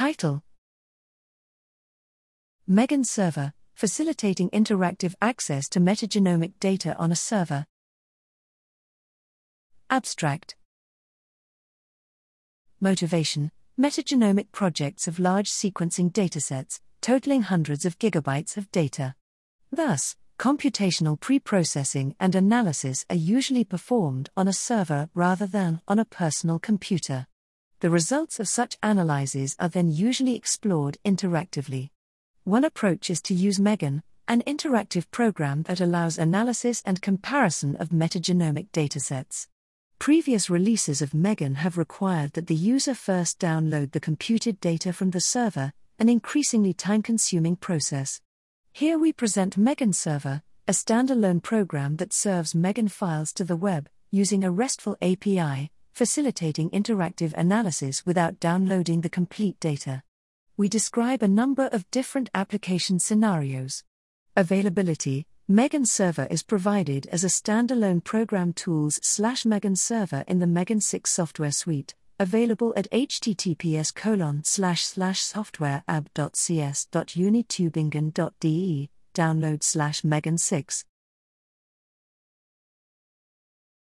Title Megan Server Facilitating Interactive Access to Metagenomic Data on a Server. Abstract Motivation Metagenomic projects of large sequencing datasets, totaling hundreds of gigabytes of data. Thus, computational preprocessing and analysis are usually performed on a server rather than on a personal computer. The results of such analyses are then usually explored interactively. One approach is to use Megan, an interactive program that allows analysis and comparison of metagenomic datasets. Previous releases of Megan have required that the user first download the computed data from the server, an increasingly time consuming process. Here we present Megan Server, a standalone program that serves Megan files to the web, using a RESTful API, facilitating interactive analysis without downloading the complete data. We describe a number of different application scenarios. Availability Megan Server is provided as a standalone program tools slash Megan Server in the Megan 6 software suite, available at https colon slash slash softwareab.cs.unitubingen.de, download slash Megan 6.